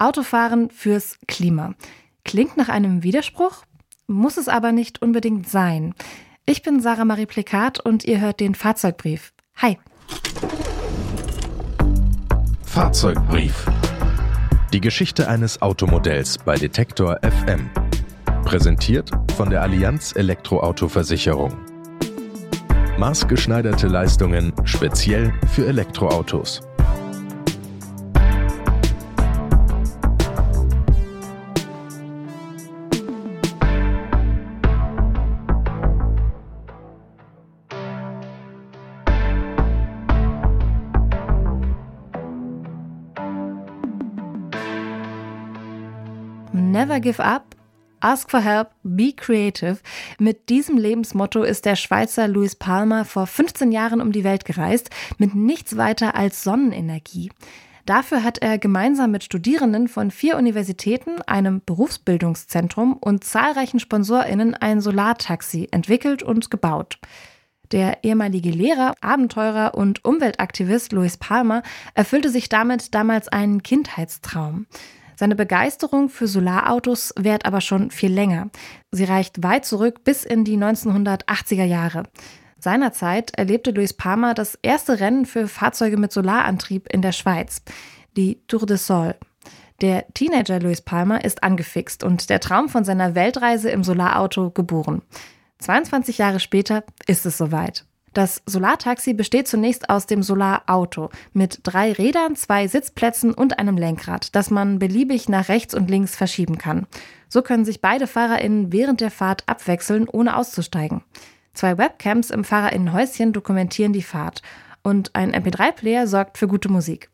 Autofahren fürs Klima. Klingt nach einem Widerspruch, muss es aber nicht unbedingt sein. Ich bin Sarah Marie Plikat und ihr hört den Fahrzeugbrief. Hi. Fahrzeugbrief. Die Geschichte eines Automodells bei Detektor FM. Präsentiert von der Allianz Elektroauto-Versicherung. Maßgeschneiderte Leistungen speziell für Elektroautos. Never give up, ask for help, be creative. Mit diesem Lebensmotto ist der Schweizer Louis Palmer vor 15 Jahren um die Welt gereist, mit nichts weiter als Sonnenenergie. Dafür hat er gemeinsam mit Studierenden von vier Universitäten, einem Berufsbildungszentrum und zahlreichen SponsorInnen ein Solartaxi entwickelt und gebaut. Der ehemalige Lehrer, Abenteurer und Umweltaktivist Louis Palmer erfüllte sich damit damals einen Kindheitstraum. Seine Begeisterung für Solarautos währt aber schon viel länger. Sie reicht weit zurück bis in die 1980er Jahre. Seinerzeit erlebte Luis Palmer das erste Rennen für Fahrzeuge mit Solarantrieb in der Schweiz, die Tour de Sol. Der Teenager Luis Palmer ist angefixt und der Traum von seiner Weltreise im Solarauto geboren. 22 Jahre später ist es soweit. Das Solartaxi besteht zunächst aus dem Solarauto mit drei Rädern, zwei Sitzplätzen und einem Lenkrad, das man beliebig nach rechts und links verschieben kann. So können sich beide FahrerInnen während der Fahrt abwechseln, ohne auszusteigen. Zwei Webcams im FahrerInnenhäuschen dokumentieren die Fahrt und ein MP3-Player sorgt für gute Musik.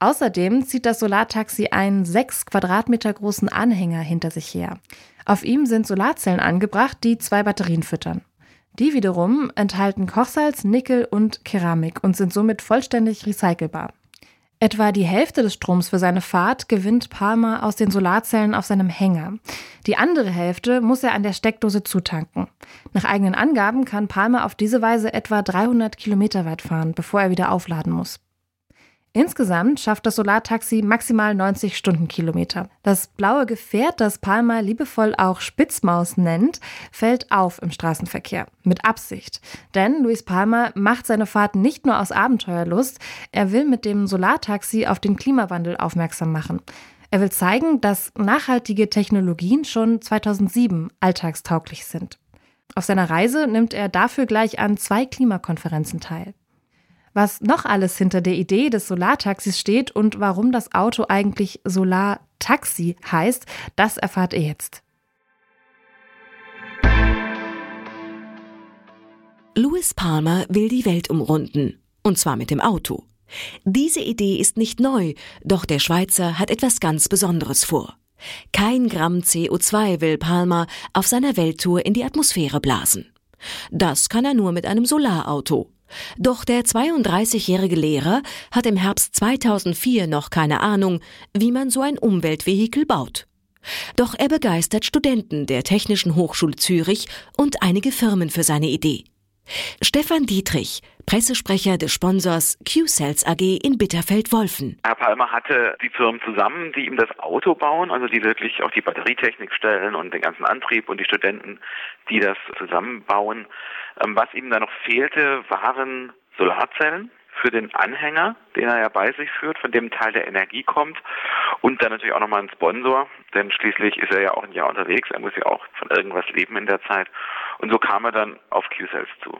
Außerdem zieht das Solartaxi einen sechs Quadratmeter großen Anhänger hinter sich her. Auf ihm sind Solarzellen angebracht, die zwei Batterien füttern. Die wiederum enthalten Kochsalz, Nickel und Keramik und sind somit vollständig recycelbar. Etwa die Hälfte des Stroms für seine Fahrt gewinnt Palmer aus den Solarzellen auf seinem Hänger. Die andere Hälfte muss er an der Steckdose zutanken. Nach eigenen Angaben kann Palmer auf diese Weise etwa 300 Kilometer weit fahren, bevor er wieder aufladen muss. Insgesamt schafft das Solartaxi maximal 90 Stundenkilometer. Das blaue Gefährt, das Palmer liebevoll auch Spitzmaus nennt, fällt auf im Straßenverkehr. Mit Absicht. Denn Luis Palmer macht seine Fahrt nicht nur aus Abenteuerlust, er will mit dem Solartaxi auf den Klimawandel aufmerksam machen. Er will zeigen, dass nachhaltige Technologien schon 2007 alltagstauglich sind. Auf seiner Reise nimmt er dafür gleich an zwei Klimakonferenzen teil. Was noch alles hinter der Idee des Solartaxis steht und warum das Auto eigentlich Solartaxi heißt, das erfahrt ihr jetzt. Louis Palmer will die Welt umrunden. Und zwar mit dem Auto. Diese Idee ist nicht neu, doch der Schweizer hat etwas ganz Besonderes vor. Kein Gramm CO2 will Palmer auf seiner Welttour in die Atmosphäre blasen. Das kann er nur mit einem Solarauto. Doch der 32-jährige Lehrer hat im Herbst 2004 noch keine Ahnung, wie man so ein Umweltvehikel baut. Doch er begeistert Studenten der Technischen Hochschule Zürich und einige Firmen für seine Idee. Stefan Dietrich, Pressesprecher des Sponsors Q-Cells AG in Bitterfeld-Wolfen. Herr Palmer hatte die Firmen zusammen, die ihm das Auto bauen, also die wirklich auch die Batterietechnik stellen und den ganzen Antrieb und die Studenten, die das zusammenbauen. Ähm, was ihm da noch fehlte, waren Solarzellen für den Anhänger, den er ja bei sich führt, von dem Teil der Energie kommt und dann natürlich auch nochmal ein Sponsor, denn schließlich ist er ja auch ein Jahr unterwegs, er muss ja auch von irgendwas leben in der Zeit und so kam er dann auf Q-Cells zu.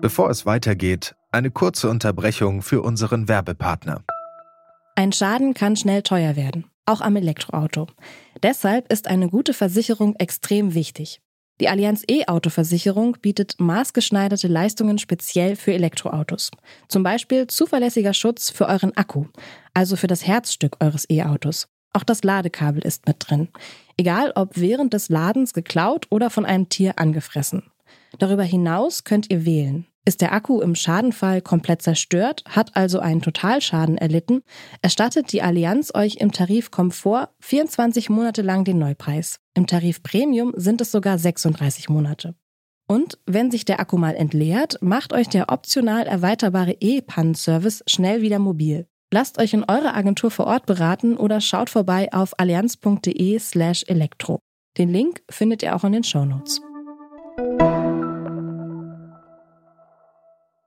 Bevor es weitergeht, eine kurze Unterbrechung für unseren Werbepartner. Ein Schaden kann schnell teuer werden, auch am Elektroauto. Deshalb ist eine gute Versicherung extrem wichtig. Die Allianz E-Auto-Versicherung bietet maßgeschneiderte Leistungen speziell für Elektroautos. Zum Beispiel zuverlässiger Schutz für euren Akku, also für das Herzstück eures E-Autos. Auch das Ladekabel ist mit drin. Egal ob während des Ladens geklaut oder von einem Tier angefressen. Darüber hinaus könnt ihr wählen. Ist der Akku im Schadenfall komplett zerstört, hat also einen Totalschaden erlitten, erstattet die Allianz euch im Tarif Komfort 24 Monate lang den Neupreis. Im Tarif Premium sind es sogar 36 Monate. Und wenn sich der Akku mal entleert, macht euch der optional erweiterbare E-Pannenservice schnell wieder mobil. Lasst euch in eurer Agentur vor Ort beraten oder schaut vorbei auf allianz.de slash elektro. Den Link findet ihr auch in den Shownotes.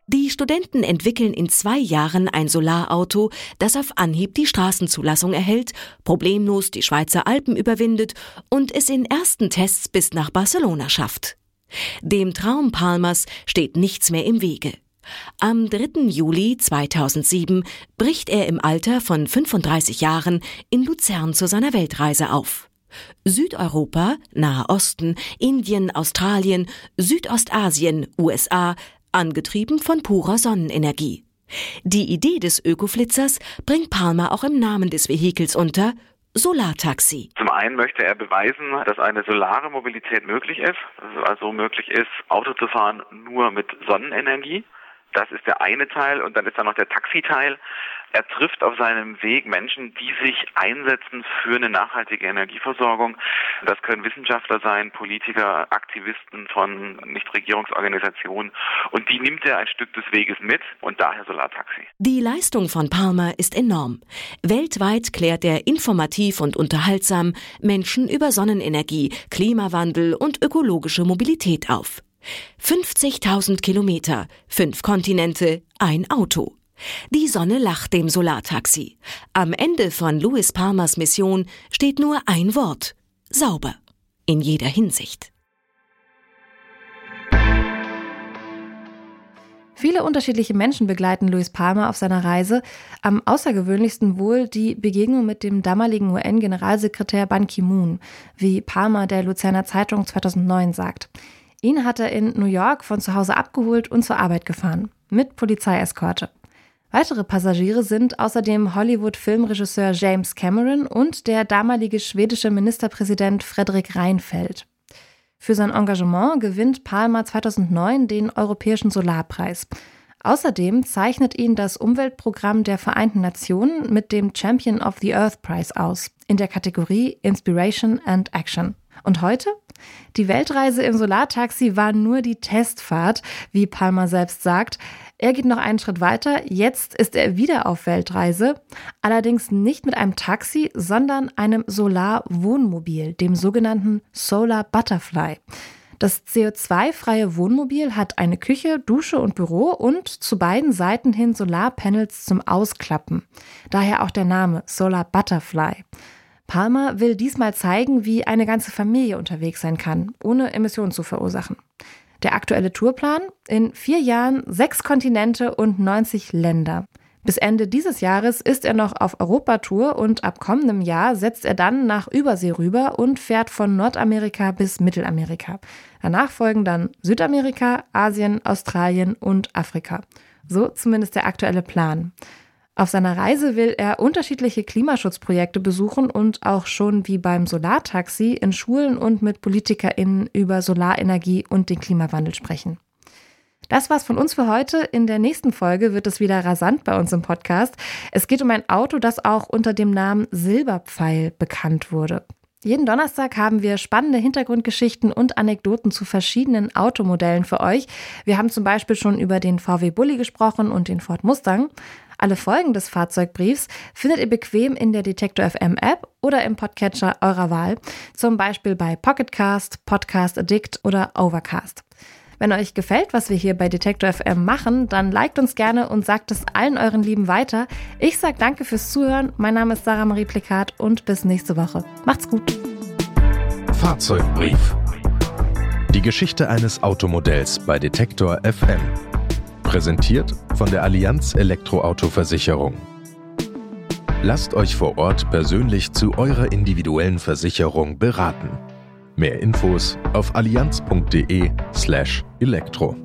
Die Studenten entwickeln in zwei Jahren ein Solarauto, das auf Anhieb die Straßenzulassung erhält, problemlos die Schweizer Alpen überwindet und es in ersten Tests bis nach Barcelona schafft. Dem Traum Palmers steht nichts mehr im Wege. Am 3. Juli 2007 bricht er im Alter von 35 Jahren in Luzern zu seiner Weltreise auf. Südeuropa, Nahe Osten, Indien, Australien, Südostasien, USA, angetrieben von purer Sonnenenergie. Die Idee des Ökoflitzers bringt Palmer auch im Namen des Vehikels unter Solartaxi. Zum einen möchte er beweisen, dass eine solare Mobilität möglich ist, also möglich ist, Auto zu fahren nur mit Sonnenenergie. Das ist der eine Teil und dann ist da noch der Taxiteil. Er trifft auf seinem Weg Menschen, die sich einsetzen für eine nachhaltige Energieversorgung. Das können Wissenschaftler sein, Politiker, Aktivisten von Nichtregierungsorganisationen. Und die nimmt er ein Stück des Weges mit und daher Solartaxi. Die Leistung von Palmer ist enorm. Weltweit klärt er informativ und unterhaltsam Menschen über Sonnenenergie, Klimawandel und ökologische Mobilität auf. 50.000 Kilometer, fünf Kontinente, ein Auto. Die Sonne lacht dem Solartaxi. Am Ende von Louis Palmers Mission steht nur ein Wort. Sauber. In jeder Hinsicht. Viele unterschiedliche Menschen begleiten Louis Palmer auf seiner Reise. Am außergewöhnlichsten wohl die Begegnung mit dem damaligen UN-Generalsekretär Ban Ki-moon, wie Palmer der Luzerner Zeitung 2009 sagt. Ihn hat er in New York von zu Hause abgeholt und zur Arbeit gefahren, mit Polizeieskorte. Weitere Passagiere sind außerdem Hollywood-Filmregisseur James Cameron und der damalige schwedische Ministerpräsident Fredrik Reinfeldt. Für sein Engagement gewinnt Palmer 2009 den Europäischen Solarpreis. Außerdem zeichnet ihn das Umweltprogramm der Vereinten Nationen mit dem Champion of the Earth Prize aus, in der Kategorie Inspiration and Action. Und heute? Die Weltreise im Solartaxi war nur die Testfahrt, wie Palmer selbst sagt. Er geht noch einen Schritt weiter. Jetzt ist er wieder auf Weltreise. Allerdings nicht mit einem Taxi, sondern einem Solarwohnmobil, dem sogenannten Solar Butterfly. Das CO2-freie Wohnmobil hat eine Küche, Dusche und Büro und zu beiden Seiten hin Solarpanels zum Ausklappen. Daher auch der Name Solar Butterfly. Palmer will diesmal zeigen, wie eine ganze Familie unterwegs sein kann, ohne Emissionen zu verursachen. Der aktuelle Tourplan? In vier Jahren sechs Kontinente und 90 Länder. Bis Ende dieses Jahres ist er noch auf Europatour und ab kommendem Jahr setzt er dann nach Übersee rüber und fährt von Nordamerika bis Mittelamerika. Danach folgen dann Südamerika, Asien, Australien und Afrika. So zumindest der aktuelle Plan. Auf seiner Reise will er unterschiedliche Klimaschutzprojekte besuchen und auch schon wie beim Solartaxi in Schulen und mit PolitikerInnen über Solarenergie und den Klimawandel sprechen. Das war's von uns für heute. In der nächsten Folge wird es wieder rasant bei uns im Podcast. Es geht um ein Auto, das auch unter dem Namen Silberpfeil bekannt wurde. Jeden Donnerstag haben wir spannende Hintergrundgeschichten und Anekdoten zu verschiedenen Automodellen für euch. Wir haben zum Beispiel schon über den VW Bulli gesprochen und den Ford Mustang. Alle Folgen des Fahrzeugbriefs findet ihr bequem in der Detektor FM App oder im Podcatcher eurer Wahl, zum Beispiel bei Pocketcast, Podcast Addict oder Overcast. Wenn euch gefällt, was wir hier bei Detektor FM machen, dann liked uns gerne und sagt es allen euren Lieben weiter. Ich sage danke fürs Zuhören. Mein Name ist Sarah Marie Plikat und bis nächste Woche. Macht's gut. Fahrzeugbrief. Die Geschichte eines Automodells bei Detektor FM. Präsentiert von der Allianz Elektroauto-Versicherung. Lasst euch vor Ort persönlich zu eurer individuellen Versicherung beraten. Mehr Infos auf allianz.de/elektro.